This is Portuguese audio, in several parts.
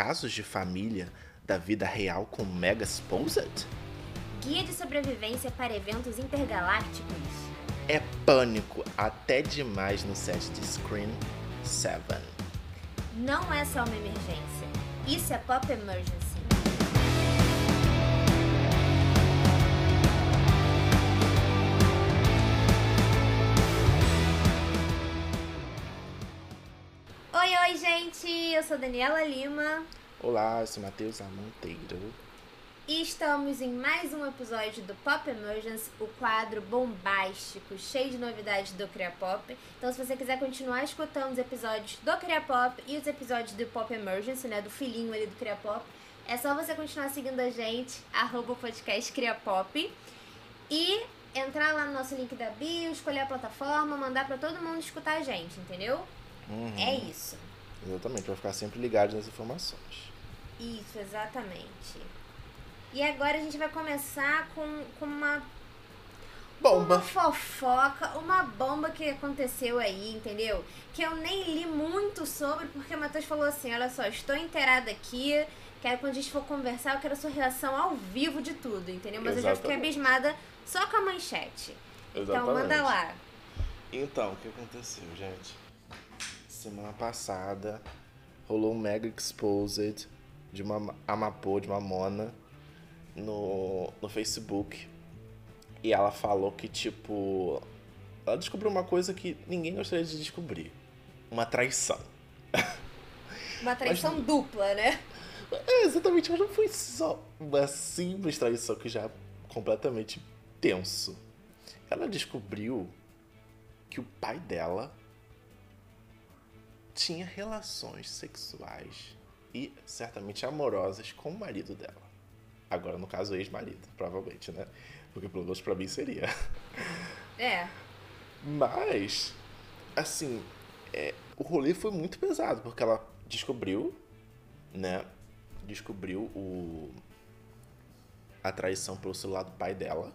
casos de família da vida real com Mega Exposed? Guia de sobrevivência para eventos intergalácticos. É pânico até demais no set de Screen 7. Não é só uma emergência. Isso é Pop Emergency. Eu sou Daniela Lima Olá, eu sou Matheus Monteiro. e estamos em mais um episódio do Pop Emergency, o quadro bombástico, cheio de novidades do Cria Pop. Então, se você quiser continuar escutando os episódios do Cria Pop e os episódios do Pop Emergency, né, do filhinho ali do Cria Pop, é só você continuar seguindo a gente, arroba o podcast Cria Pop, e entrar lá no nosso link da bio, escolher a plataforma, mandar pra todo mundo escutar a gente, entendeu? Uhum, É isso. Exatamente, vai ficar sempre ligado nas informações. Isso, exatamente. E agora a gente vai começar com, com uma, uma Bomba! fofoca, uma bomba que aconteceu aí, entendeu? Que eu nem li muito sobre, porque o Matheus falou assim: olha só, estou inteirada aqui, quero quando a gente for conversar, eu quero a sua reação ao vivo de tudo, entendeu? Mas eu já fiquei Exatamente. abismada só com a manchete. Então manda Exatamente. lá. Então, o que aconteceu, gente? Semana passada rolou um mega exposed de uma Amapô, de uma Mona, no, no Facebook. E ela falou que, tipo. Ela descobriu uma coisa que ninguém gostaria de descobrir: uma traição. Uma traição dupla, né? É, exatamente, mas não foi só uma simples traição que já é completamente tenso. Ela descobriu que o pai dela tinha relações sexuais e certamente amorosas com o marido dela. Agora, no caso, ex-marido, provavelmente, né? Porque pelo menos pra mim seria. É. Mas, assim, é, o rolê foi muito pesado, porque ela descobriu, né? Descobriu o, a traição pelo celular do pai dela.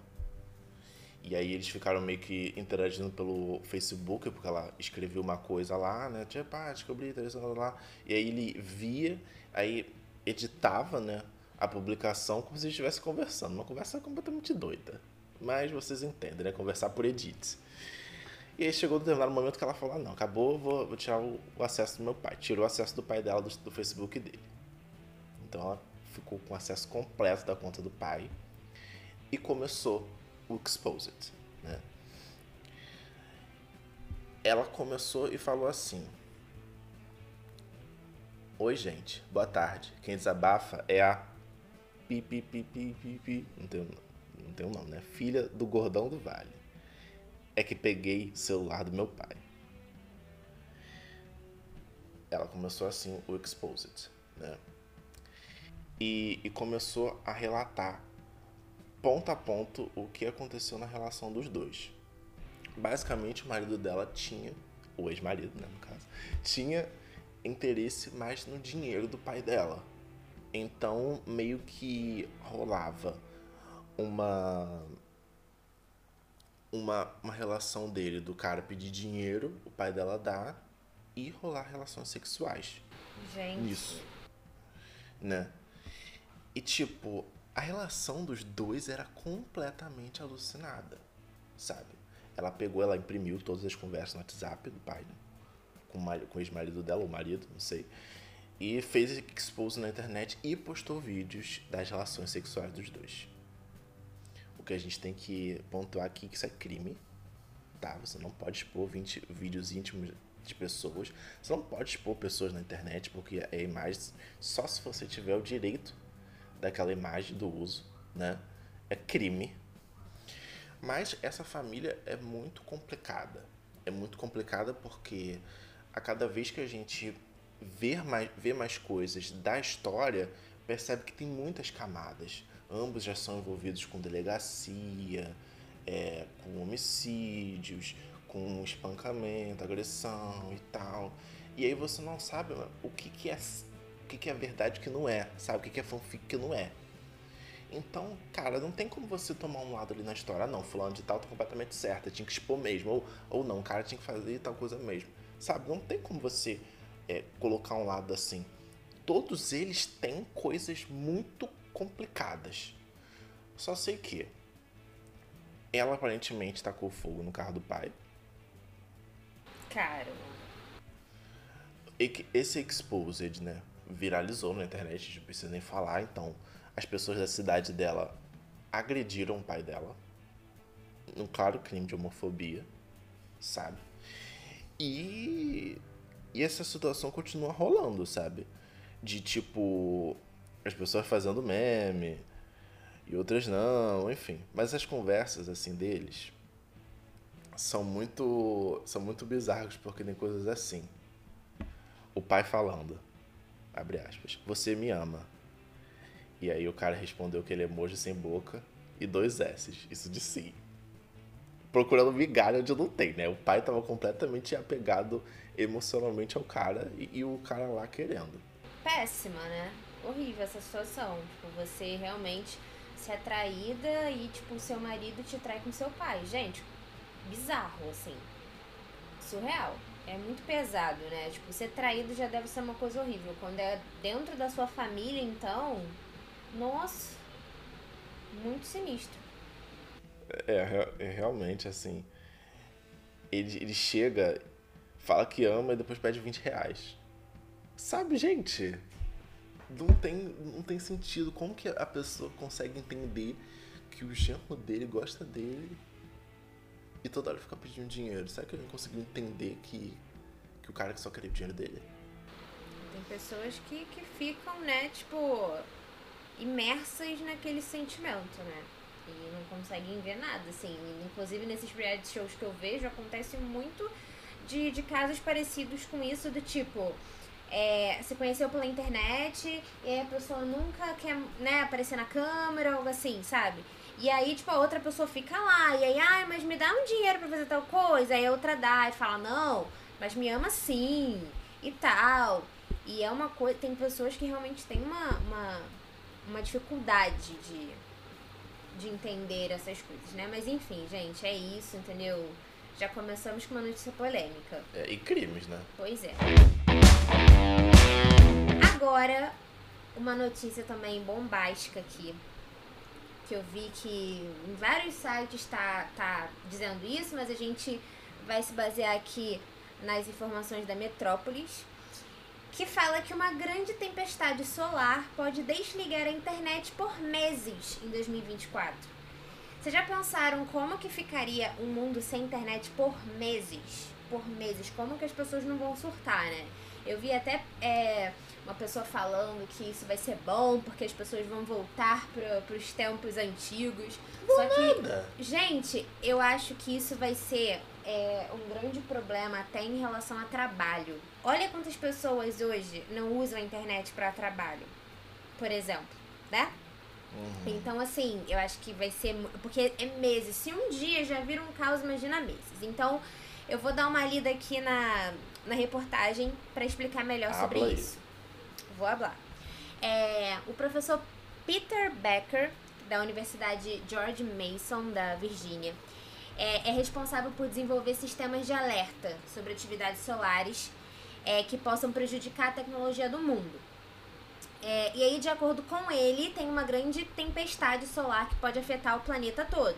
E aí eles ficaram meio que interagindo pelo Facebook, porque ela escreveu uma coisa lá, né? Tipo, ah, descobri traição lá. E aí ele via, aí editava, né? A publicação como se estivesse conversando. Uma conversa completamente doida. Mas vocês entendem, né? Conversar por edits. E aí chegou um determinado momento que ela falou: ah, não, acabou, vou, vou tirar o, o acesso do meu pai. Tirou o acesso do pai dela do, do Facebook dele. Então ela ficou com acesso completo da conta do pai e começou o Exposed. Né? Ela começou e falou assim: Oi, gente, boa tarde. Quem desabafa é a pi, pi, pi, pi, pi, pi. Não tem, não tem um nome, né? Filha do Gordão do Vale é que peguei o celular do meu pai. Ela começou assim o Exposed, né? E, e começou a relatar ponto a ponto o que aconteceu na relação dos dois. Basicamente, o marido dela tinha, o ex-marido, né, no caso, tinha interesse mais no dinheiro do pai dela. Então, meio que rolava uma uma, uma relação dele, do cara pedir dinheiro, o pai dela dar, e rolar relações sexuais Gente. nisso. Né? E tipo, a relação dos dois era completamente alucinada, sabe? Ela pegou, ela imprimiu todas as conversas no WhatsApp do pai, né? com, o ex-marido dela, ou marido, não sei. E fez expose na internet e postou vídeos das relações sexuais dos dois. O que a gente tem que pontuar aqui é que isso é crime, tá? Você não pode expor 20 vídeos íntimos de pessoas. Você não pode expor pessoas na internet, porque é imagem só se você tiver o direito daquela imagem do uso, né? É crime. Mas essa família é muito complicada. É muito complicada porque a cada vez que a gente vê mais, vê mais coisas da história, percebe que tem muitas camadas. Ambos já são envolvidos com delegacia, é, com homicídios, com espancamento, agressão e tal. E aí você não sabe o que, que é o que, que é verdade que não é, sabe? O que, que é fanfic que não é. Então, cara, não tem como você tomar um lado ali na história. Ah, não, fulano de tal tá completamente certo, tinha que expor mesmo. Ou, ou não, o cara tinha que fazer tal coisa mesmo. Sabe? Não tem como você é, colocar um lado assim. todos eles têm coisas muito complicadas. Só sei que ela aparentemente tacou fogo no carro do pai. Cara. Esse exposed, né? Viralizou na internet, a gente não precisa nem falar. Então, as pessoas da cidade dela agrediram o pai dela. Um claro crime de homofobia, sabe? E, e essa situação continua rolando, sabe? De tipo, as pessoas fazendo meme e outras não, enfim. Mas as conversas assim deles são muito são muito bizarros porque tem coisas assim. O pai falando, abre aspas, você me ama. E aí o cara respondeu aquele emoji sem boca e dois S's, isso de sim. Procurando migalha onde não tem, né? O pai tava completamente apegado emocionalmente ao cara e, e o cara lá querendo. Péssima, né? Horrível essa situação. Tipo, você realmente se é traída e, tipo, o seu marido te trai com seu pai. Gente, bizarro, assim. Surreal. É muito pesado, né? Tipo, ser traído já deve ser uma coisa horrível. Quando é dentro da sua família, então. Nossa. Muito sinistro. É, é realmente assim. Ele, ele chega, fala que ama e depois pede 20 reais. Sabe, gente? não tem, não tem sentido. Como que a pessoa consegue entender que o genro dele gosta dele e toda hora fica pedindo dinheiro? Será que ele não conseguiu entender que, que o cara só queria o dinheiro dele? Tem pessoas que, que ficam, né, tipo, imersas naquele sentimento, né? E não conseguem ver nada, assim. Inclusive nesses reality shows que eu vejo, acontece muito de, de casos parecidos com isso, do tipo é, se conheceu pela internet e a pessoa nunca quer né, aparecer na câmera algo assim, sabe? E aí, tipo, a outra pessoa fica lá, e aí, ai, mas me dá um dinheiro pra fazer tal coisa. Aí a outra dá e fala, não, mas me ama sim, e tal. E é uma coisa. Tem pessoas que realmente têm uma, uma, uma dificuldade de, de entender essas coisas, né? Mas enfim, gente, é isso, entendeu? Já começamos com uma notícia polêmica. É, e crimes, né? Pois é. Agora, uma notícia também bombástica aqui. Que eu vi que em vários sites tá, tá dizendo isso, mas a gente vai se basear aqui nas informações da Metrópolis. Que fala que uma grande tempestade solar pode desligar a internet por meses em 2024. Vocês já pensaram como que ficaria um mundo sem internet por meses? Por meses, como que as pessoas não vão surtar, né? Eu vi até é, uma pessoa falando que isso vai ser bom porque as pessoas vão voltar para os tempos antigos. Não Só que, nada. gente, eu acho que isso vai ser é, um grande problema até em relação a trabalho. Olha quantas pessoas hoje não usam a internet para trabalho, por exemplo, né? Uhum. Então, assim, eu acho que vai ser. Porque é meses. Se um dia já vira um caos, imagina meses. Então, eu vou dar uma lida aqui na, na reportagem para explicar melhor Habla sobre aí. isso. Vou falar. É, o professor Peter Becker, da Universidade George Mason, da Virgínia, é, é, responsável por desenvolver sistemas de alerta sobre atividades solares é, que possam prejudicar a tecnologia do mundo. É, e aí, de acordo com ele, tem uma grande tempestade solar que pode afetar o planeta todo.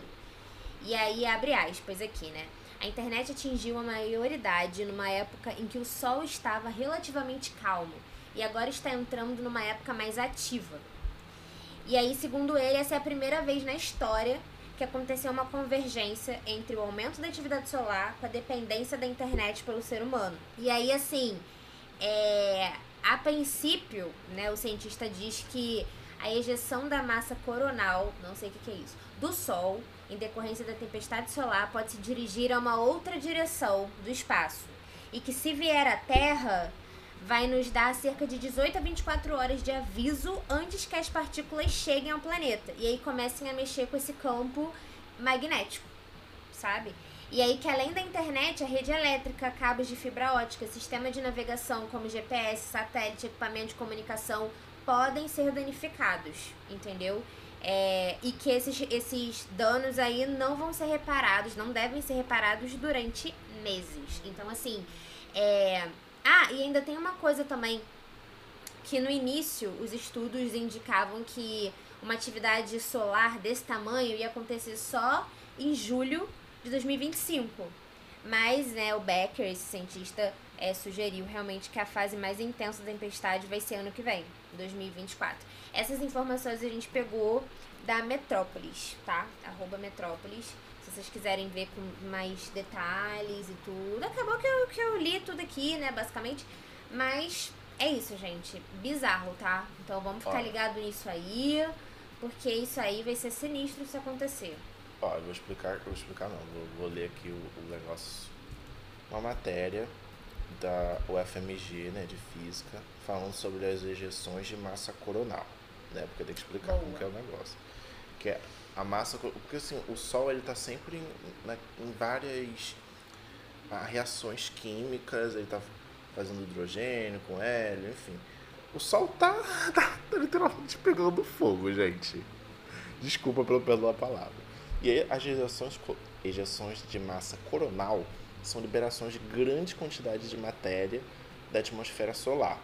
E aí, abre aspas aqui, né? A internet atingiu a maioridade numa época em que o Sol estava relativamente calmo e agora está entrando numa época mais ativa. E aí, segundo ele, essa é a primeira vez na história que aconteceu uma convergência entre o aumento da atividade solar com a dependência da internet pelo ser humano. E aí, assim, é, a princípio, né, o cientista diz que a ejeção da massa coronal, não sei o que, que é isso, do Sol, em decorrência da tempestade solar, pode se dirigir a uma outra direção do espaço. E que se vier à Terra, vai nos dar cerca de 18 a 24 horas de aviso antes que as partículas cheguem ao planeta. E aí comecem a mexer com esse campo magnético, sabe? E aí que além da internet, a rede elétrica, cabos de fibra ótica, sistema de navegação como GPS, satélite, equipamento de comunicação podem ser danificados, entendeu? É, e que esses, esses danos aí não vão ser reparados, não devem ser reparados durante meses. Então, assim, é... Ah, e ainda tem uma coisa também que no início os estudos indicavam que uma atividade solar desse tamanho ia acontecer só em julho de 2025. Mas, né, o Becker, esse cientista, é, sugeriu realmente que a fase mais intensa da tempestade vai ser ano que vem, 2024. Essas informações a gente pegou da Metrópolis, tá? Arroba Metrópolis. Se vocês quiserem ver com mais detalhes e tudo. Acabou que eu, que eu li tudo aqui, né, basicamente. Mas é isso, gente. Bizarro, tá? Então vamos ficar ligado nisso aí, porque isso aí vai ser sinistro se acontecer. Ó, eu vou explicar, eu vou explicar não, vou, vou ler aqui o, o negócio. Uma matéria da UFMG, né, de física, falando sobre as ejeções de massa coronal, né? Porque tem que explicar Boa. como que é o negócio. Que é a massa, porque assim, o Sol ele tá sempre em, na- em várias ah, reações químicas, ele tá fazendo hidrogênio com hélio, enfim. O Sol tá, tá, tá literalmente pegando fogo, gente. Desculpa pelo da palavra. E aí as ejeções, ejeções de massa coronal são liberações de grande quantidade de matéria da atmosfera solar,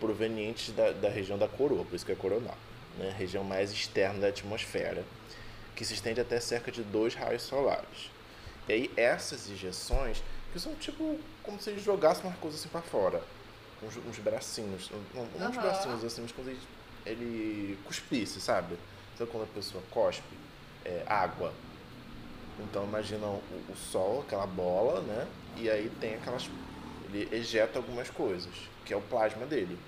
provenientes da, da região da coroa, por isso que é coronal, né? região mais externa da atmosfera, que se estende até cerca de dois raios solares. E aí essas ejeções, que são tipo como se eles jogassem uma coisa assim para fora, uns, uns bracinhos, não, não uns bracinhos assim, mas quando ele, ele cuspisse, sabe? Sabe quando a pessoa cospe? É, água. Então imagina o, o sol, aquela bola, né? E aí tem aquelas. Ele ejeta algumas coisas, que é o plasma dele.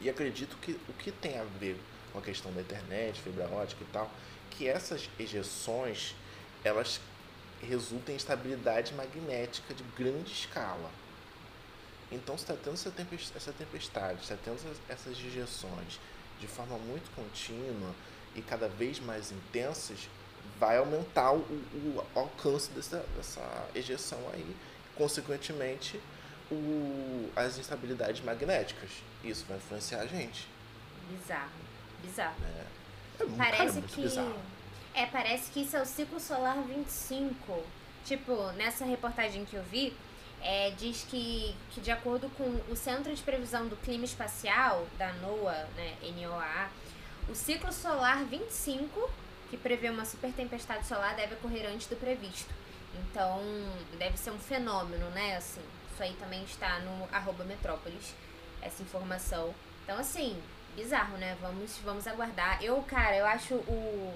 E acredito que o que tem a ver com a questão da internet, fibra ótica e tal, que essas ejeções elas resultam em estabilidade magnética de grande escala. Então, se está tendo essa tempes- essa tempestade, está tendo essas ejeções de forma muito contínua e cada vez mais intensas, vai aumentar o, o alcance dessa, dessa ejeção aí, consequentemente, o, as instabilidades magnéticas. Isso vai influenciar a gente. Bizarro. Bizarro. É, cara, é Parece muito que. bizarro. É, parece que isso é o ciclo solar 25. Tipo, nessa reportagem que eu vi, é, diz que, que de acordo com o Centro de Previsão do Clima Espacial, da NOAA, né, NOAA, o ciclo solar 25, que prevê uma super tempestade solar, deve ocorrer antes do previsto. Então, deve ser um fenômeno, né? Assim, isso aí também está no arroba metrópolis, essa informação. Então, assim, bizarro, né? Vamos, vamos aguardar. Eu, cara, eu acho o,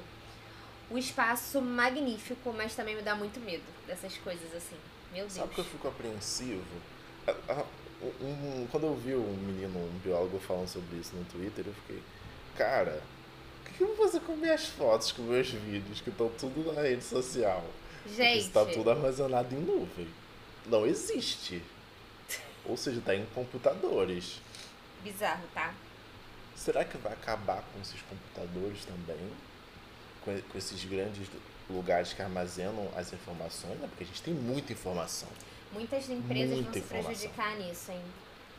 o espaço magnífico, mas também me dá muito medo dessas coisas assim. Meu Deus. Sabe que eu fico apreensivo? Ah, ah, um- um- quando eu vi um menino, um biólogo falando sobre isso no Twitter, eu fiquei, cara, que que eu vou fazer com minhas fotos, com meus vídeos, que estão tudo na rede social? Porque Gente, está tudo armazenado em nuvem. Não existe. Ou seja, está em computadores. bizarro, tá? Será que vai acabar com esses computadores também? Com, com esses grandes lugares que armazenam as informações? Né? Porque a gente tem muita informação. Muitas empresas Muita vão se informação. prejudicar nisso, hein?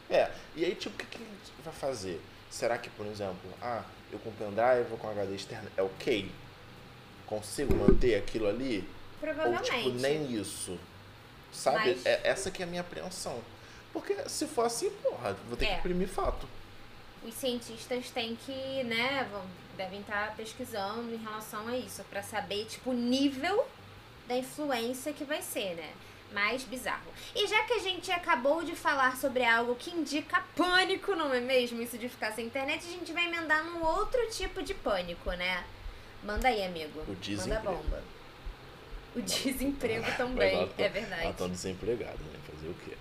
É, e aí, tipo, o que, que a gente vai fazer? Será que, por exemplo, ah, eu com pendrive ou com HD externo é ok? Consigo manter aquilo ali? Ou, Provavelmente. tipo, nem isso? Sabe? Mas- É, essa que é a minha apreensão. Porque se for assim, porra, vou ter É. que imprimir fato. Os cientistas têm que, né, vão, devem estar pesquisando em relação a isso, pra saber, tipo, o nível da influência que vai ser, né? Mais bizarro. E já que a gente acabou de falar sobre algo que indica pânico, não é mesmo? Isso de ficar sem internet, a gente vai emendar num outro tipo de pânico, né? Manda aí, amigo. O Manda desemprego. bomba. O desemprego também, é verdade. Ela tá desempregada, né? Fazer o quê?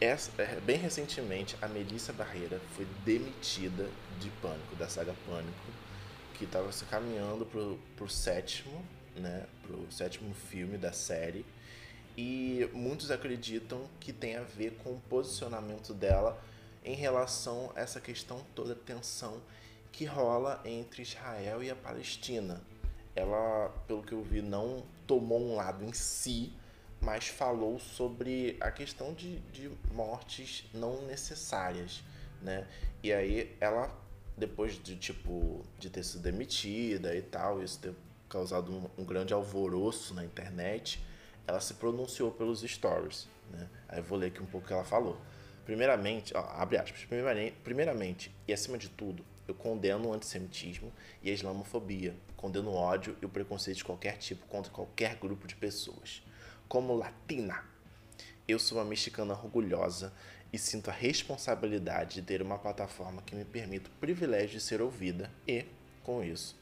Essa, é, bem recentemente, a Melissa Barreira foi demitida de Pânico, da saga Pânico, que estava se caminhando pro, pro sétimo, né? Pro sétimo filme da série. E muitos acreditam que tem a ver com o posicionamento dela em relação a essa questão toda tensão que rola entre Israel e a Palestina. Ela, pelo que eu vi, não tomou um lado em si, mas falou sobre a questão de, de mortes não necessárias, né? E aí ela, depois de tipo de ter sido demitida e tal, isso ter causado um, um grande alvoroço na internet, ela se pronunciou pelos stories, né? Aí eu vou ler aqui um pouco o que ela falou. Primeiramente, ó, abre aspas, primeiramente, e acima de tudo, eu condeno o antissemitismo e a islamofobia, condeno o ódio e o preconceito de qualquer tipo contra qualquer grupo de pessoas. Como latina, eu sou uma mexicana orgulhosa e sinto a responsabilidade de ter uma plataforma que me permita o privilégio de ser ouvida e, com isso,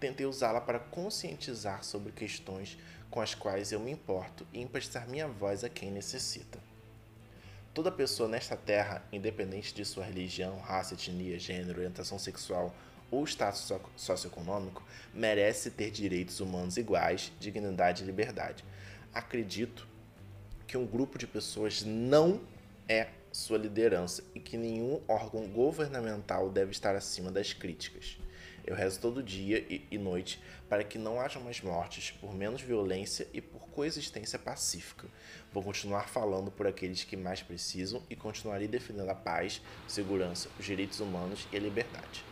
tentei usá-la para conscientizar sobre questões com as quais eu me importo e emprestar minha voz a quem necessita. Toda pessoa nesta terra, independente de sua religião, raça, etnia, gênero, orientação sexual ou status socioeconômico, merece ter direitos humanos iguais, dignidade e liberdade. Acredito que um grupo de pessoas não é sua liderança e que nenhum órgão governamental deve estar acima das críticas. Eu rezo todo dia e noite para que não haja mais mortes por menos violência e por coexistência pacífica. Vou continuar falando por aqueles que mais precisam e continuarei defendendo a paz, segurança, os direitos humanos e a liberdade.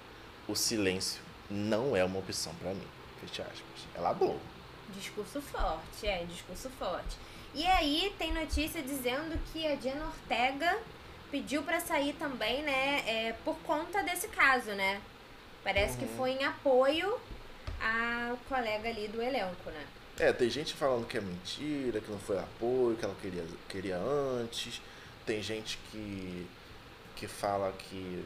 O silêncio não é uma opção para mim. Fecha aspas. Ela é Discurso forte, é, discurso forte. E aí tem notícia dizendo que a Diana Ortega pediu para sair também, né, é, por conta desse caso, né? Parece uhum. que foi em apoio a colega ali do elenco, né? É, tem gente falando que é mentira, que não foi apoio, que ela queria, queria antes. Tem gente que, que fala que,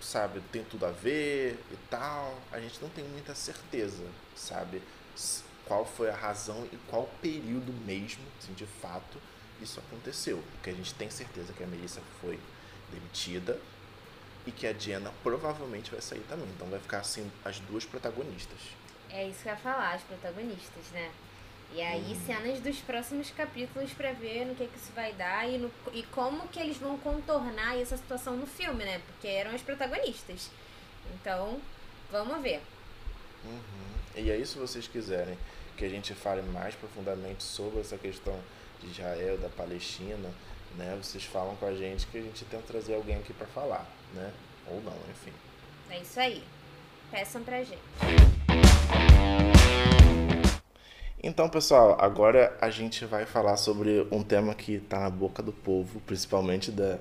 sabe, tem tudo a ver e tal. A gente não tem muita certeza, sabe? Qual foi a razão e qual período mesmo, assim, de fato, isso aconteceu. Porque a gente tem certeza que a Melissa foi demitida e que a Diana provavelmente vai sair também. Então vai ficar assim as duas protagonistas. É isso que eu ia falar, as protagonistas, né? E aí hum. cenas dos próximos capítulos para ver no que, que isso vai dar e, no, e como que eles vão contornar essa situação no filme, né? Porque eram as protagonistas. Então, vamos ver. Uhum. E aí, se vocês quiserem que a gente fale mais profundamente sobre essa questão de Israel, da Palestina, né? Vocês falam com a gente que a gente tenta trazer alguém aqui para falar, né? Ou não, enfim. É isso aí. Peçam pra gente. Então, pessoal, agora a gente vai falar sobre um tema que está na boca do povo, principalmente da,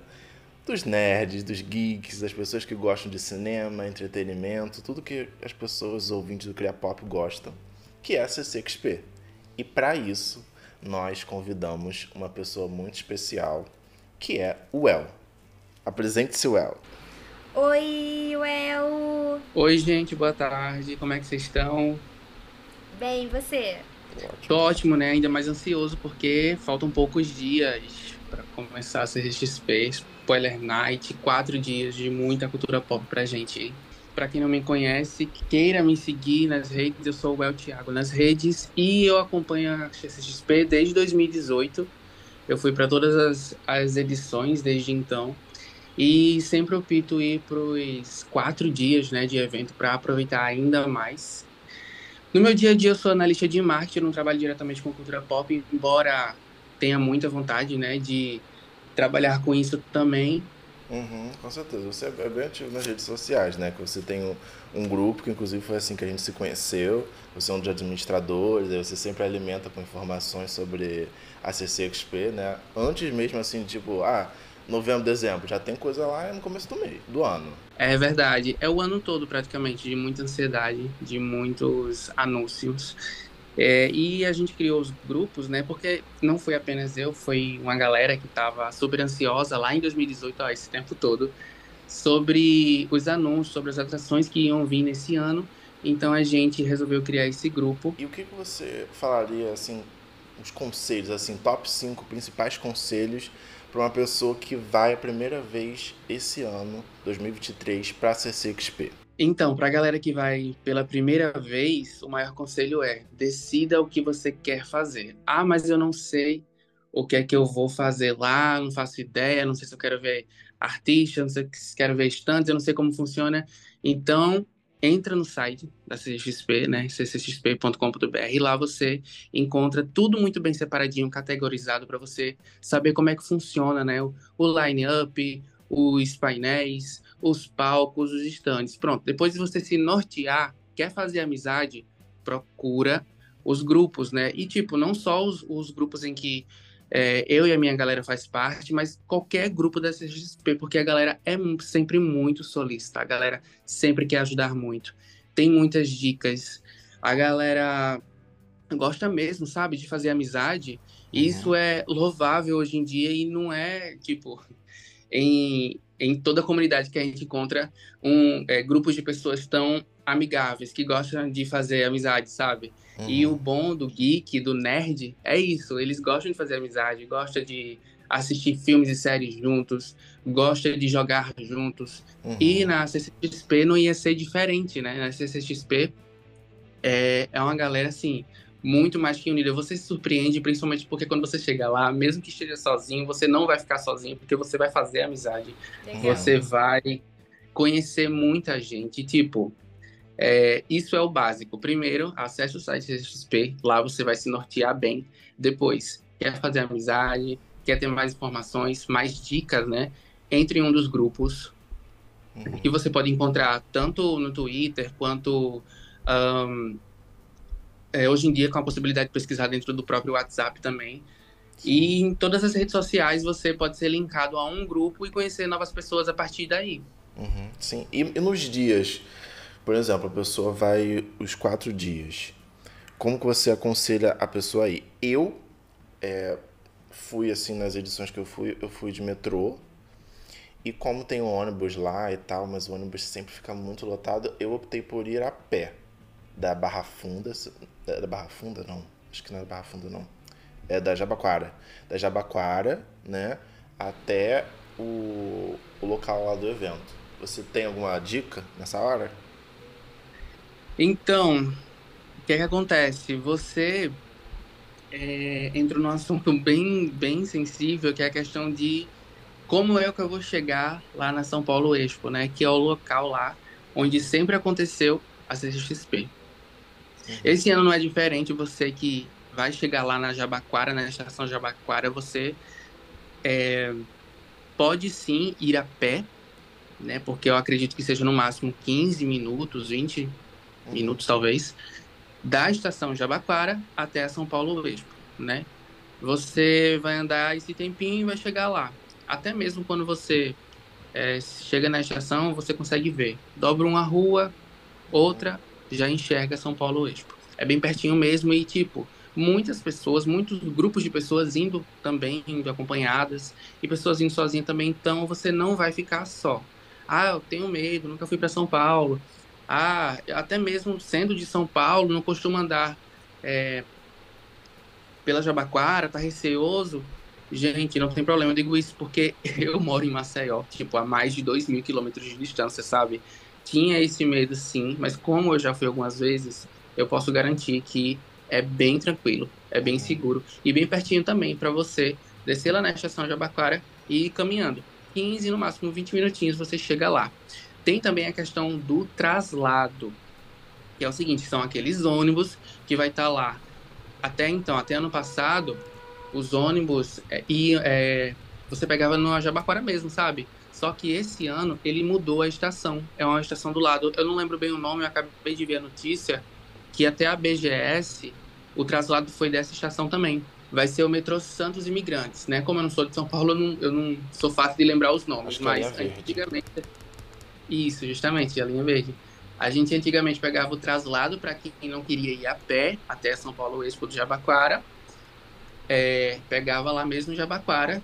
dos nerds, dos geeks, das pessoas que gostam de cinema, entretenimento, tudo que as pessoas ouvintes do Cria Pop gostam, que é a CCXP. E para isso, nós convidamos uma pessoa muito especial, que é o El. Apresente-se, El. Oi, El. Oi, gente, boa tarde. Como é que vocês estão? Bem, e você? Tô ótimo, né? Ainda mais ansioso porque faltam poucos dias para começar a CXP, Spoiler Night, quatro dias de muita cultura pop pra gente, hein? Pra quem não me conhece, queira me seguir nas redes, eu sou o El Thiago nas redes e eu acompanho a CCXP desde 2018. Eu fui para todas as, as edições desde então e sempre opto ir para os quatro dias né, de evento para aproveitar ainda mais. No meu dia a dia, eu sou analista de marketing, não trabalho diretamente com cultura pop, embora tenha muita vontade né, de trabalhar com isso também. Uhum, com certeza. Você é bem ativo nas redes sociais, né? Que você tem um, um, grupo que, inclusive, foi assim que a gente se conheceu. Você é um dos administradores, você sempre alimenta com informações sobre a CCXP, né? Antes mesmo, assim, tipo, ah, novembro, dezembro, já tem coisa lá no começo do mês, do ano. É verdade. É o ano todo, praticamente, de muita ansiedade, de muitos anúncios. É, e a gente criou os grupos, né? Porque não foi apenas eu, foi uma galera que estava super ansiosa lá em 2018, ó, esse tempo todo, sobre os anúncios, sobre as atrações que iam vir nesse ano. Então a gente resolveu criar esse grupo. E o que, você falaria, assim, os conselhos, assim, top 5 principais conselhos para uma pessoa que vai a primeira vez esse ano, 2023, para a CCXP? Então, para a galera que vai pela primeira vez, o maior conselho é: decida o que você quer fazer. Ah, mas eu não sei o que é que eu vou fazer lá, não faço ideia, não sei se eu quero ver artista, não sei se quero ver estantes, eu não sei como funciona. Então, entra no site da CCXP, né, ccxp.com.br, e lá você encontra tudo muito bem separadinho, categorizado para você saber como é que funciona, né, o, o line-up, os painéis, os palcos, os estandes. Pronto, depois de você se nortear, quer fazer amizade, procura os grupos, né, e tipo, não só os, os grupos em que é, eu e a minha galera faz parte, mas qualquer grupo da CXP, porque a galera é sempre muito solista, a galera sempre quer ajudar muito, tem muitas dicas, a galera gosta mesmo, sabe, de fazer amizade, e uhum. isso é louvável hoje em dia e não é, tipo, em, em toda a comunidade que a gente encontra um é, grupos de pessoas tão amigáveis, que gostam de fazer amizade, sabe? Uhum. E o bom do geek, do nerd, é isso. Eles gostam de fazer amizade, gostam de assistir filmes e séries juntos, gostam de jogar juntos. Uhum. E na CCXP não ia ser diferente, né? Na CCXP é, é uma galera, assim, muito mais que unida. Você se surpreende, principalmente porque quando você chega lá, mesmo que esteja sozinho, você não vai ficar sozinho, porque você vai fazer amizade. Legal. Você vai conhecer muita gente. Tipo, é, isso é o básico. Primeiro, acesse o site XP, lá você vai se nortear bem. Depois, quer fazer amizade, quer ter mais informações, mais dicas, né? Entre em um dos grupos uhum. que você pode encontrar tanto no Twitter quanto um, é, hoje em dia com a possibilidade de pesquisar dentro do próprio WhatsApp também. E em todas as redes sociais você pode ser linkado a um grupo e conhecer novas pessoas a partir daí. Uhum, sim. E, e nos dias por exemplo, a pessoa vai os quatro dias. Como que você aconselha a pessoa aí? Eu é, fui assim nas edições que eu fui, eu fui de metrô. E como tem um ônibus lá e tal, mas o ônibus sempre fica muito lotado, eu optei por ir a pé da Barra Funda, da Barra Funda não, acho que não é da Barra Funda não, é da Jabaquara, da Jabaquara, né, até o, o local lá do evento. Você tem alguma dica nessa hora? Então, o que, é que acontece? Você é, entrou num assunto bem, bem sensível, que é a questão de como é que eu vou chegar lá na São Paulo Expo, né? Que é o local lá onde sempre aconteceu a CXP. Uhum. Esse ano não é diferente, você que vai chegar lá na Jabaquara, na estação Jabaquara, você é, pode sim ir a pé, né? Porque eu acredito que seja no máximo 15 minutos, 20 minutos talvez, da estação Jabaquara até São Paulo Expo, né? Você vai andar esse tempinho e vai chegar lá. Até mesmo quando você é, chega na estação, você consegue ver. Dobra uma rua, outra, já enxerga São Paulo Expo. É bem pertinho mesmo e, tipo, muitas pessoas, muitos grupos de pessoas indo também, indo acompanhadas, e pessoas indo sozinhas também, então você não vai ficar só. Ah, eu tenho medo, nunca fui para São Paulo. Ah, até mesmo sendo de São Paulo, não costuma andar é, pela Jabaquara, tá receoso. Gente, não tem problema, eu digo isso porque eu moro em Maceió, tipo, a mais de 2 mil quilômetros de distância, sabe? Tinha esse medo sim, mas como eu já fui algumas vezes, eu posso garantir que é bem tranquilo, é bem seguro e bem pertinho também para você descer lá na estação Jabaquara e ir caminhando. 15, no máximo 20 minutinhos você chega lá. Tem também a questão do traslado, que é o seguinte, são aqueles ônibus que vai estar tá lá. Até então, até ano passado, os ônibus é, e é, você pegava no Jabaquara mesmo, sabe? Só que esse ano ele mudou a estação. É uma estação do lado. Eu não lembro bem o nome, eu acabei de ver a notícia que até a BGS o traslado foi dessa estação também. Vai ser o metrô Santos Imigrantes, né? Como eu não sou de São Paulo, eu não, eu não sou fácil de lembrar os nomes, mas antigamente isso, justamente, a linha verde. A gente antigamente pegava o traslado para quem não queria ir a pé até São Paulo Expo do Jabaquara. É, pegava lá mesmo Jabaquara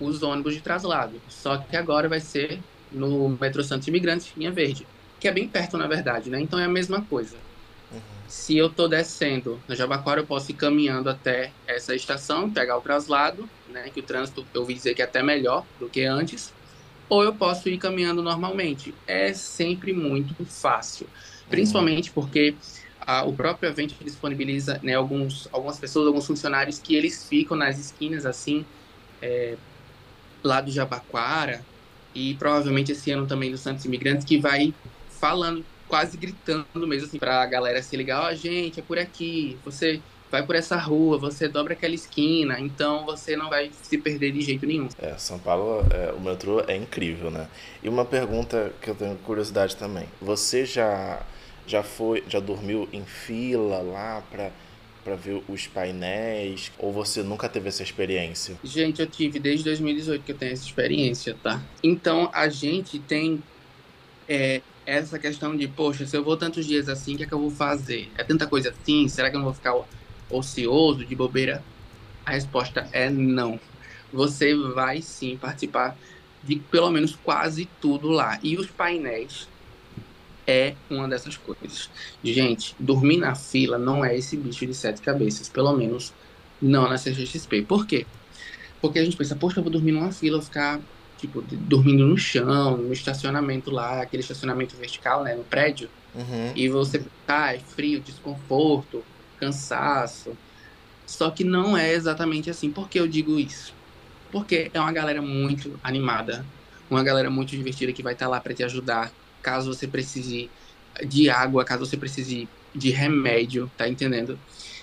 os ônibus de traslado. Só que agora vai ser no Metrô Santos Imigrantes, linha verde. Que é bem perto, na verdade, né? Então é a mesma coisa. Uhum. Se eu estou descendo no Jabaquara, eu posso ir caminhando até essa estação, pegar o traslado, né? Que o trânsito, eu ouvi dizer que é até melhor do que antes ou eu posso ir caminhando normalmente. É sempre muito fácil, principalmente porque a, o próprio evento disponibiliza né, alguns, algumas pessoas, alguns funcionários que eles ficam nas esquinas assim, é, lá do Jabaquara e provavelmente esse ano também do Santos Imigrantes que vai falando, quase gritando mesmo assim para a galera se ligar, ó oh, gente, é por aqui, você vai por essa rua, você dobra aquela esquina, então você não vai se perder de jeito nenhum. É, São Paulo, é, o metrô é incrível, né? E uma pergunta que eu tenho curiosidade também. Você já já foi, já dormiu em fila lá para para ver os painéis? Ou você nunca teve essa experiência? Gente, eu tive desde 2018 que eu tenho essa experiência, tá? Então a gente tem é, essa questão de, poxa, se eu vou tantos dias assim, o que é que eu vou fazer? É tanta coisa assim? Será que eu não vou ficar ocioso, de bobeira? A resposta é não. Você vai sim participar de pelo menos quase tudo lá. E os painéis é uma dessas coisas. Gente, dormir na fila não é esse bicho de sete cabeças, pelo menos não na CGXP. Por quê? Porque a gente pensa, poxa, eu vou dormir numa fila, ficar, tipo, dormindo no chão, no estacionamento lá, aquele estacionamento vertical, né, no prédio. Uhum. E você, ah, é frio, desconforto, cansaço. Só que não é exatamente assim. Por que eu digo isso? Porque é uma galera muito animada, uma galera muito divertida que vai estar lá para te ajudar, caso você precise de água, caso você precise de remédio, tá entendendo?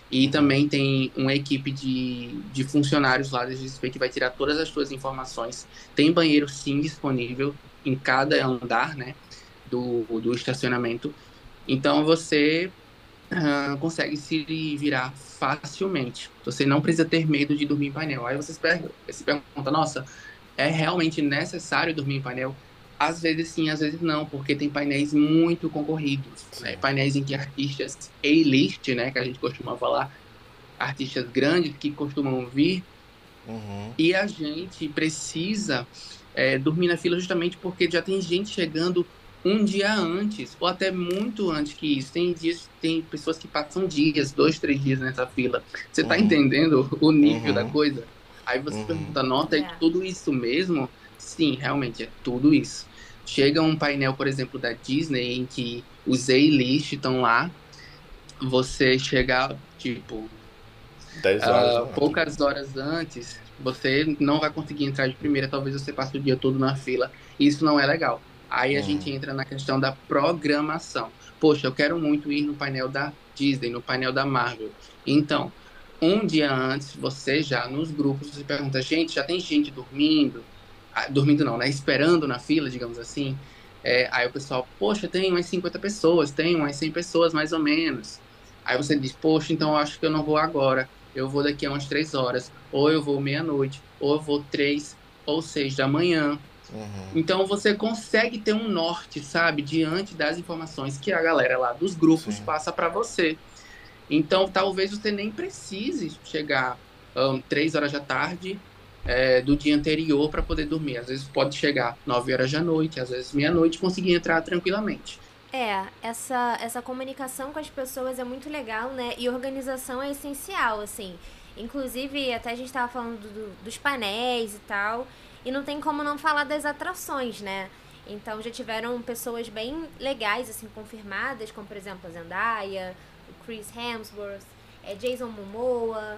E também tem uma equipe de, de funcionários lá da GSP que vai tirar todas as suas informações. Tem banheiro sim disponível em cada andar, né, do, do estacionamento. Então você uh, consegue se virar facilmente. Você não precisa ter medo de dormir em painel. Aí você se pergunta nossa, é realmente necessário dormir em painel? Às vezes sim, às vezes não, porque tem painéis muito concorridos. Né? Painéis em que artistas A-list, né, que a gente costuma falar, artistas grandes que costumam vir, uhum. e a gente precisa é, dormir na fila justamente porque já tem gente chegando um dia antes, ou até muito antes que isso. Tem dias, tem pessoas que passam dias, dois, três dias nessa fila. Você tá uhum. entendendo o nível uhum. da coisa? Aí você uhum. pergunta, nota, é tudo isso mesmo? Sim, realmente, é tudo isso. Chega um painel, por exemplo, da Disney, em que os A-list estão lá, você chega, tipo, horas uh, poucas horas antes, você não vai conseguir entrar de primeira, talvez você passe o dia todo na fila. Isso não é legal. Aí a hum. gente entra na questão da programação. Poxa, eu quero muito ir no painel da Disney, no painel da Marvel. Então, um dia antes, você já nos grupos, você pergunta, gente, já tem gente dormindo? Ah, dormindo não, né? Esperando na fila, digamos assim. É, aí o pessoal, poxa, tem umas 50 pessoas, tem umas 100 pessoas mais ou menos. Aí você diz, poxa, então eu acho que eu não vou agora. Eu vou daqui a umas 3 horas. Ou eu vou meia-noite. Ou eu vou 3 ou 6 da manhã. Uhum. Então você consegue ter um norte, sabe, diante das informações que a galera lá dos grupos Sim. passa para você. Então talvez você nem precise chegar um, três horas da tarde é, do dia anterior para poder dormir. Às vezes pode chegar nove horas da noite, às vezes meia-noite, conseguir entrar tranquilamente. É, essa, essa comunicação com as pessoas é muito legal, né? E organização é essencial, assim. Inclusive, até a gente estava falando do, dos painéis e tal. E não tem como não falar das atrações, né? Então já tiveram pessoas bem legais, assim, confirmadas, como por exemplo a Zendaya, o Chris Hemsworth, é Jason Momoa,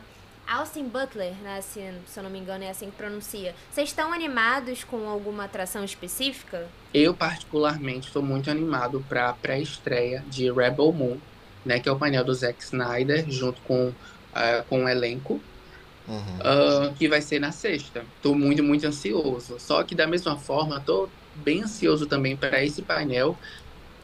Austin Butler, né? Se, se eu não me engano é assim que pronuncia. Vocês estão animados com alguma atração específica? Eu, particularmente, estou muito animado para a pré-estreia de Rebel Moon, né? Que é o painel do Zack Snyder, junto com, uh, com o elenco. Uhum. Uh, que vai ser na sexta. Tô muito, muito ansioso. Só que da mesma forma, tô bem ansioso também para esse painel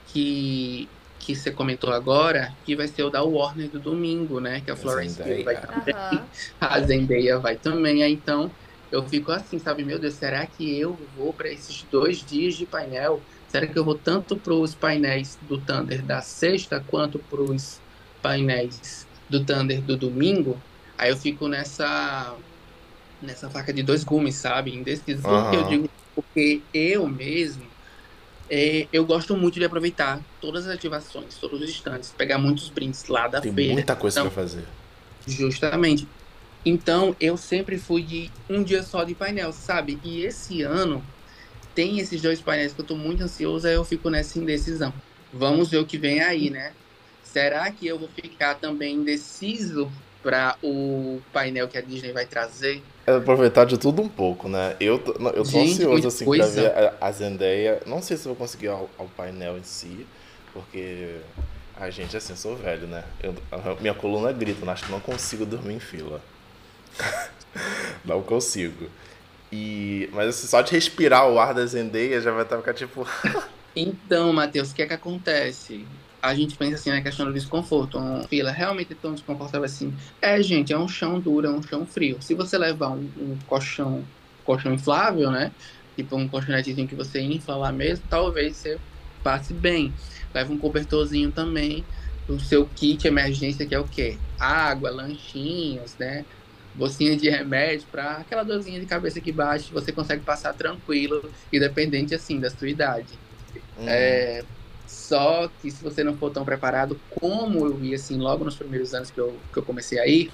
que que você comentou agora, que vai ser o da Warner do domingo, né? Que a Florence Pugh vai também, uhum. a Zendaya vai também. Então eu fico assim, sabe? Meu Deus, será que eu vou para esses dois dias de painel? Será que eu vou tanto para os painéis do Thunder da sexta quanto para os painéis do Thunder do domingo? Aí eu fico nessa nessa faca de dois gumes, sabe? Indeciso. Uhum. Porque eu digo porque eu mesmo é, eu gosto muito de aproveitar todas as ativações, todos os instantes, pegar muitos brindes lá da Tem feira. Tem muita coisa então, pra fazer. Justamente. Então, eu sempre fui de um dia só de painel, sabe? E esse ano tem esses dois painéis que eu tô muito ansioso, aí eu fico nessa indecisão. Vamos ver o que vem aí, né? Será que eu vou ficar também indeciso para o painel que a Disney vai trazer. É aproveitar de tudo um pouco, né? Eu, eu tô Gente, ansioso assim para ver a, a Zendaya. Não sei se vou conseguir ao, ao painel em si, porque a gente assim, sou velho, né? Eu, minha coluna grita, acho que não consigo dormir em fila. não consigo. E, mas assim, só de respirar o ar da Zendaya já vai estar ficar tipo. então, Matheus, o que é que acontece? A gente pensa assim na questão do desconforto. Uma fila realmente é tão desconfortável assim. É, gente, é um chão duro, é um chão frio. Se você levar um, um colchão, colchão inflável, né? Tipo um colchonetezinho que você infla lá mesmo, talvez você passe bem. Leva um cobertorzinho também. O seu kit emergência, que é o quê? Água, lanchinhos, né? Bolsinha de remédio para aquela dorzinha de cabeça que bate, você consegue passar tranquilo, independente assim da sua idade. Uhum. É, só que se você não for tão preparado como eu vi assim logo nos primeiros anos que eu, que eu comecei a ir,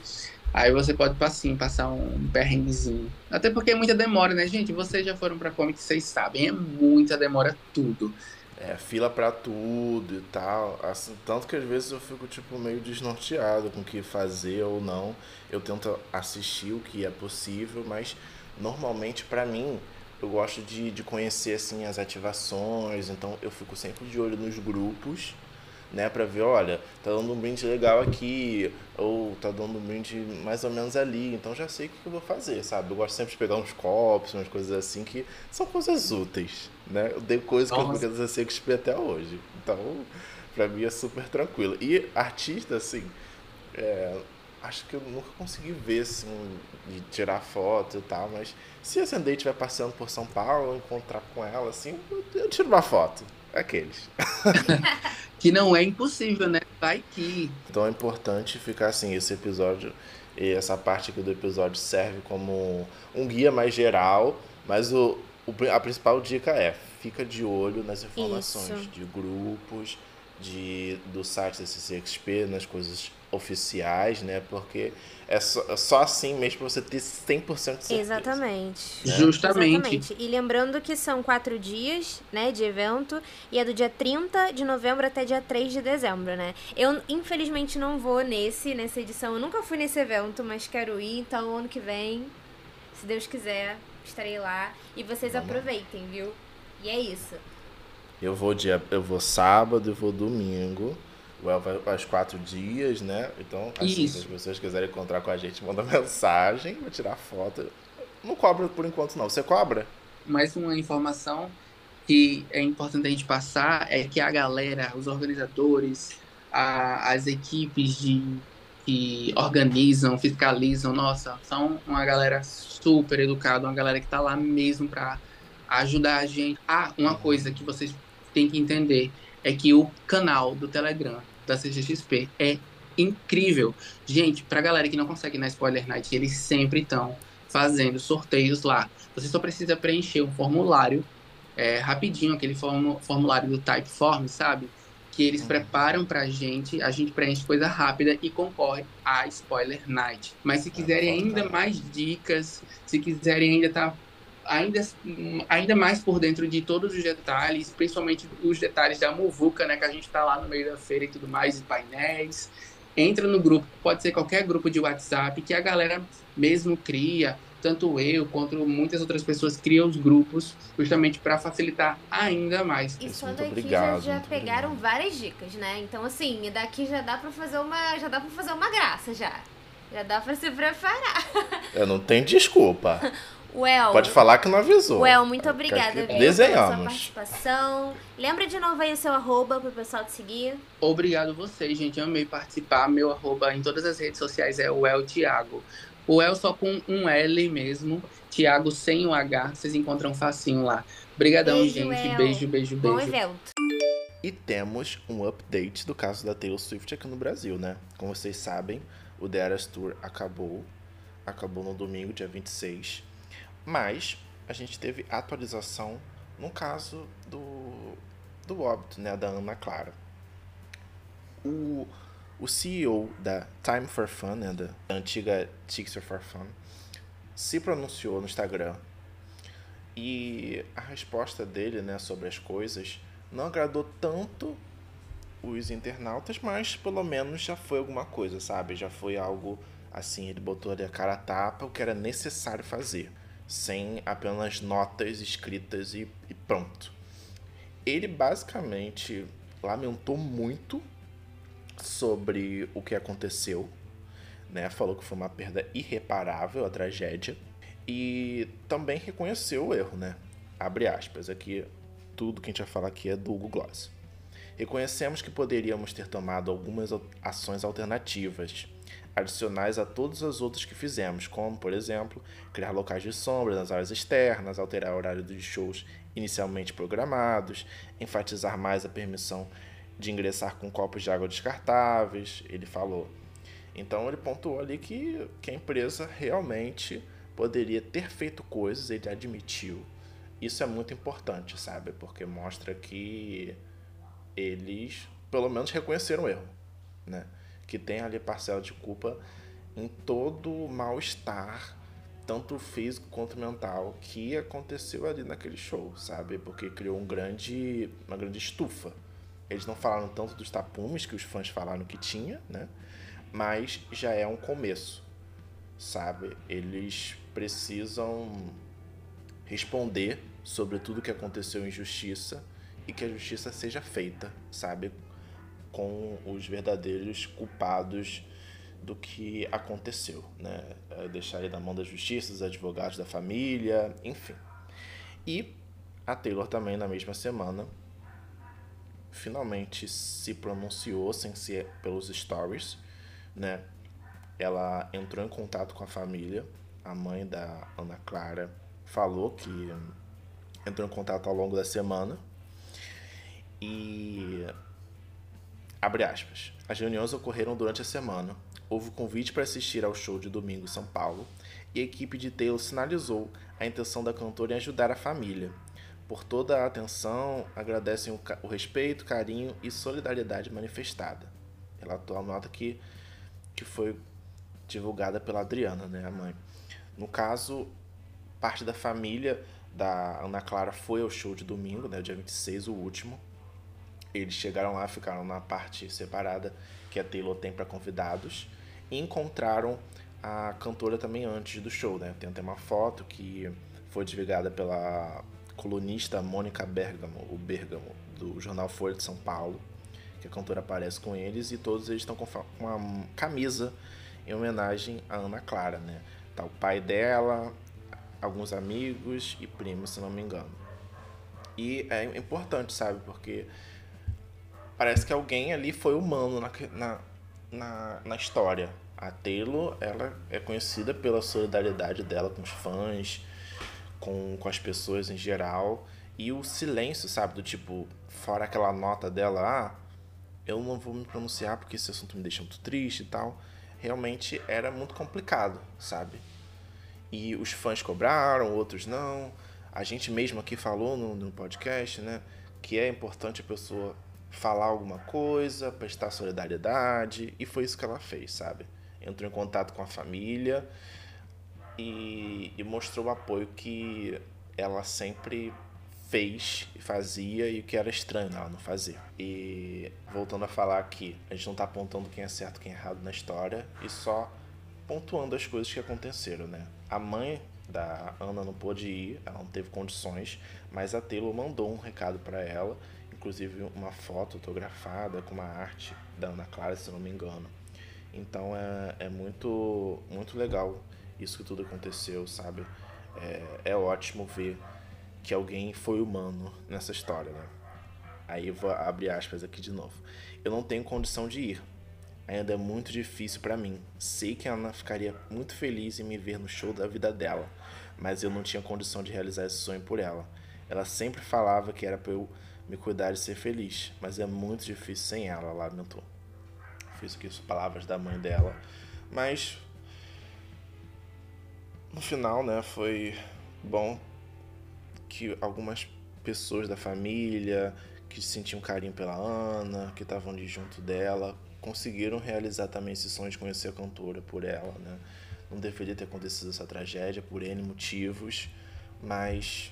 aí você pode assim, passar um perrenguezinho. Até porque é muita demora, né, gente? Vocês já foram para comic, vocês sabem, é muita demora tudo. É, fila para tudo e tal. Assim, tanto que às vezes eu fico tipo meio desnorteado com o que fazer ou não. Eu tento assistir o que é possível, mas normalmente para mim eu gosto de, de conhecer assim as ativações, então eu fico sempre de olho nos grupos, né, para ver, olha, tá dando um brinde legal aqui, ou tá dando um brinde mais ou menos ali, então já sei o que eu vou fazer, sabe? Eu gosto sempre de pegar uns copos, umas coisas assim que são coisas úteis, né? Eu dei coisas Nossa. que eu não sei que até hoje, então para mim é super tranquilo. E artista, assim, é, acho que eu nunca consegui ver, assim, de tirar foto e tal, mas se a Zendaya estiver passeando por São Paulo, eu encontrar com ela, assim, eu, eu tiro uma foto. Aqueles. que não é impossível, né? Vai que. Então é importante ficar assim, esse episódio e essa parte aqui do episódio serve como um guia mais geral, mas o, o a principal dica é fica de olho nas informações Isso. de grupos, de, do site da CCXP, nas coisas oficiais, né? Porque é só, é só assim mesmo pra você ter 100% de certeza. Exatamente. Né? Justamente. Exatamente. E lembrando que são quatro dias, né, de evento, e é do dia 30 de novembro até dia 3 de dezembro, né? Eu, infelizmente, não vou nesse, nessa edição. Eu nunca fui nesse evento, mas quero ir, então ano que vem, se Deus quiser, estarei lá. E vocês Vamos. aproveitem, viu? E é isso. Eu vou dia, eu vou sábado, eu vou domingo. O El vai aos quatro dias, né? Então, assim, se as pessoas quiserem encontrar com a gente, manda mensagem, vou tirar foto. Não cobra por enquanto, não. Você cobra? Mais uma informação que é importante a gente passar é que a galera, os organizadores, a, as equipes de, que organizam, fiscalizam, nossa, são uma galera super educada, uma galera que tá lá mesmo para ajudar a gente. Ah, uma coisa que vocês têm que entender é que o canal do Telegram da CGXP é incrível. Gente, pra galera que não consegue ir na Spoiler Night, eles sempre estão fazendo sorteios lá. Você só precisa preencher um formulário é, rapidinho, aquele formulário do Typeform, sabe? Que eles uhum. preparam pra gente, a gente preenche coisa rápida e concorre à Spoiler Night. Mas se quiserem ainda mais dicas, se quiserem ainda estar tá ainda, ainda mais por dentro de todos os detalhes, principalmente os detalhes da Muvuca, né, que a gente está lá no meio da feira e tudo mais, e painéis. Entra no grupo, pode ser qualquer grupo de WhatsApp que a galera mesmo cria, tanto eu quanto muitas outras pessoas criam os grupos justamente para facilitar ainda mais. E só daqui obrigado, já, já pegaram obrigado. várias dicas, né? Então assim, daqui já dá para fazer uma, já dá para fazer uma graça já. Já dá para se preparar. Eu não tenho desculpa. Well, Pode falar que não avisou. Well, muito obrigada, viu, Desenhamos. pela sua participação. Lembra de novo aí o seu arroba pro pessoal te seguir. Obrigado vocês, gente. Amei participar. Meu arroba em todas as redes sociais é o El Thiago. O El só com um L mesmo. Thiago sem o H. Vocês encontram facinho lá. Obrigadão, beijo, gente. El. Beijo, beijo, beijo. Bom evento. E temos um update do caso da Taylor Swift aqui no Brasil, né? Como vocês sabem, o The Eras Tour acabou. Acabou no domingo, dia 26 mas a gente teve atualização no caso do, do óbito, né, da Ana Clara. O, o CEO da Time for Fun, né, da antiga Tixer for Fun, se pronunciou no Instagram e a resposta dele né, sobre as coisas não agradou tanto os internautas, mas pelo menos já foi alguma coisa, sabe? Já foi algo assim, ele botou ali a cara a tapa, o que era necessário fazer sem apenas notas escritas e, e pronto. Ele basicamente lamentou muito sobre o que aconteceu, né? Falou que foi uma perda irreparável a tragédia e também reconheceu o erro, né? Abre aspas, aqui tudo que a gente vai falar aqui é do Google Gloss. Reconhecemos que poderíamos ter tomado algumas ações alternativas, adicionais a todas as outras que fizemos, como, por exemplo, criar locais de sombra nas áreas externas, alterar o horário dos shows inicialmente programados, enfatizar mais a permissão de ingressar com copos de água descartáveis, ele falou. Então ele pontuou ali que, que a empresa realmente poderia ter feito coisas, ele admitiu. Isso é muito importante, sabe? Porque mostra que eles pelo menos reconheceram o erro, né? Que tem ali parcela de culpa em todo o mal-estar, tanto físico quanto mental, que aconteceu ali naquele show, sabe? Porque criou um grande, uma grande estufa. Eles não falaram tanto dos tapumes que os fãs falaram que tinha, né? Mas já é um começo, sabe? Eles precisam responder sobre tudo que aconteceu em justiça e que a justiça seja feita, sabe? Com os verdadeiros culpados do que aconteceu, né? É deixar ele na mão da justiça, dos advogados da família, enfim. E a Taylor também, na mesma semana, finalmente se pronunciou, sem ser pelos stories, né? Ela entrou em contato com a família, a mãe da Ana Clara falou que entrou em contato ao longo da semana e abre aspas. As reuniões ocorreram durante a semana. Houve convite para assistir ao show de domingo em São Paulo e a equipe de Taylor sinalizou a intenção da cantora em ajudar a família. Por toda a atenção, agradecem o, o respeito, carinho e solidariedade manifestada. Relatou a nota que, que foi divulgada pela Adriana, né, a mãe. No caso, parte da família da Ana Clara foi ao show de domingo, né, dia 26, o último. Eles chegaram lá, ficaram na parte separada que a Taylor tem para convidados e encontraram a cantora também antes do show, né? Tem até uma foto que foi divulgada pela colunista Mônica Bergamo, o Bergamo, do jornal Folha de São Paulo, que a cantora aparece com eles e todos eles estão com uma camisa em homenagem a Ana Clara, né? Tá o pai dela, alguns amigos e primos, se não me engano. E é importante, sabe? Porque parece que alguém ali foi humano na, na, na, na história. A Taylor, ela é conhecida pela solidariedade dela com os fãs, com, com as pessoas em geral. E o silêncio, sabe? Do tipo, fora aquela nota dela, ah, eu não vou me pronunciar porque esse assunto me deixa muito triste e tal. Realmente era muito complicado, sabe? E os fãs cobraram, outros não. A gente mesmo aqui falou no, no podcast, né? Que é importante a pessoa falar alguma coisa, prestar solidariedade. E foi isso que ela fez, sabe? Entrou em contato com a família e, e mostrou o apoio que ela sempre fez e fazia e o que era estranho ela não fazer. E voltando a falar aqui, a gente não está apontando quem é certo quem é errado na história e só pontuando as coisas que aconteceram, né? A mãe da Ana não pôde ir, ela não teve condições, mas a Taylor mandou um recado para ela, inclusive uma foto autografada com uma arte da Ana Clara, se não me engano. Então é, é muito, muito legal isso que tudo aconteceu, sabe? É, é ótimo ver que alguém foi humano nessa história, né? Aí eu vou abrir aspas aqui de novo. Eu não tenho condição de ir, ainda é muito difícil para mim. Sei que a Ana ficaria muito feliz em me ver no show da vida dela, mas eu não tinha condição de realizar esse sonho por ela. Ela sempre falava que era para eu me cuidar e ser feliz, mas é muito difícil sem ela, lamentou. Fiz aqui as palavras da mãe dela, mas no final, né, foi bom que algumas pessoas da família que sentiam carinho pela Ana, que estavam ali junto dela, conseguiram realizar também esse sonho de conhecer a cantora por ela, né? Não deveria ter acontecido essa tragédia por N motivos, mas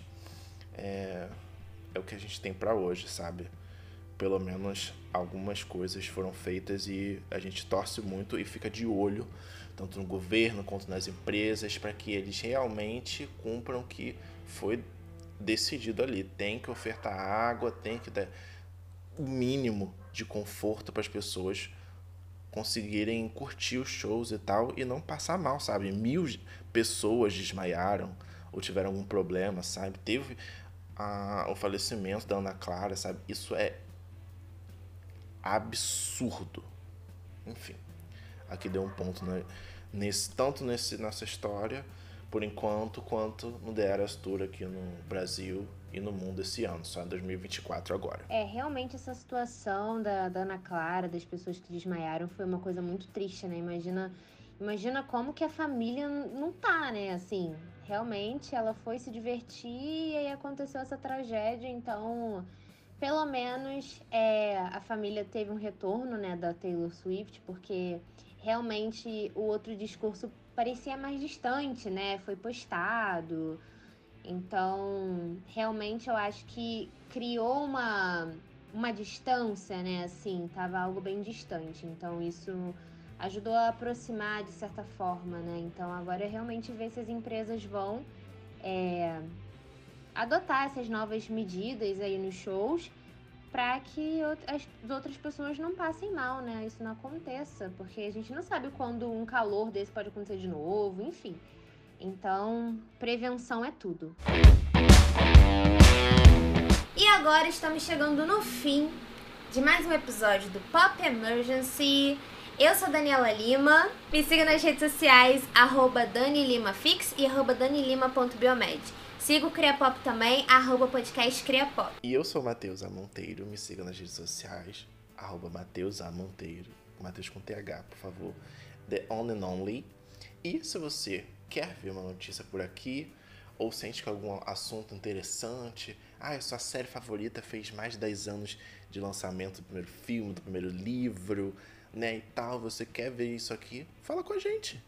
é, é o que a gente tem para hoje, sabe? Pelo menos algumas coisas foram feitas e a gente torce muito e fica de olho, tanto no governo quanto nas empresas, para que eles realmente cumpram o que foi decidido ali. Tem que ofertar água, tem que dar o mínimo de conforto para as pessoas conseguirem curtir os shows e tal e não passar mal, sabe? Mil pessoas desmaiaram ou tiveram algum problema, sabe? Teve a, o falecimento da Ana Clara, sabe? Isso é absurdo. Enfim, aqui deu um ponto né, nesse, tanto nesse, nessa história, por enquanto, quanto no The Eras Tour aqui no Brasil e no mundo esse ano, só em 2024 agora. É, realmente essa situação da, da Ana Clara, das pessoas que desmaiaram, foi uma coisa muito triste, né? Imagina, imagina como que a família não tá, né? Assim, realmente ela foi se divertir e aí aconteceu essa tragédia, então pelo menos é, a família teve um retorno né, da Taylor Swift, porque realmente o outro discurso parecia mais distante, né? Foi postado. Então, realmente eu acho que criou uma, uma distância, né? Assim, tava algo bem distante. Então, isso ajudou a aproximar de certa forma, né? Então, agora é realmente ver se as empresas vão é, adotar essas novas medidas aí nos shows para que as outras pessoas não passem mal, né? Isso não aconteça, porque a gente não sabe quando um calor desse pode acontecer de novo, enfim. Então, prevenção é tudo. E agora estamos chegando no fim de mais um episódio do Pop Emergency. Eu sou Daniela Lima. Me siga nas redes sociais, arroba DaniLimaFix e arroba danilima.biomed. Siga o Criapop também, arroba podcast Criapop. E eu sou Matheus A. Monteiro, me siga nas redes sociais, arroba Matheus A. Monteiro, Matheus com TH, por favor, The On and Only. E se você quer ver uma notícia por aqui, ou sente que algum assunto interessante, ah, a sua série favorita fez mais de 10 anos de lançamento do primeiro filme, do primeiro livro, né, e tal, você quer ver isso aqui, fala com a gente.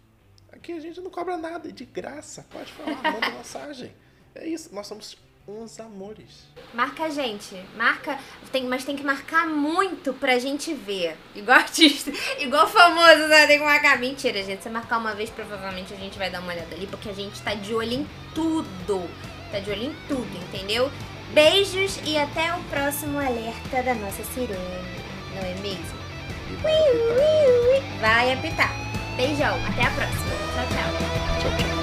Aqui a gente não cobra nada, é de graça, pode falar, manda mensagem. É isso, nós somos uns amores. Marca a gente, marca, tem, mas tem que marcar muito pra gente ver. Igual artista, igual famoso, né? Tem que marcar. Mentira, gente. Se marcar uma vez, provavelmente a gente vai dar uma olhada ali, porque a gente tá de olho em tudo. Tá de olho em tudo, entendeu? Beijos e até o próximo alerta da nossa sirene. Não é mesmo? Vai apitar. Vai apitar. Beijão, até a próxima. Tchau, tchau. Tchau, tchau.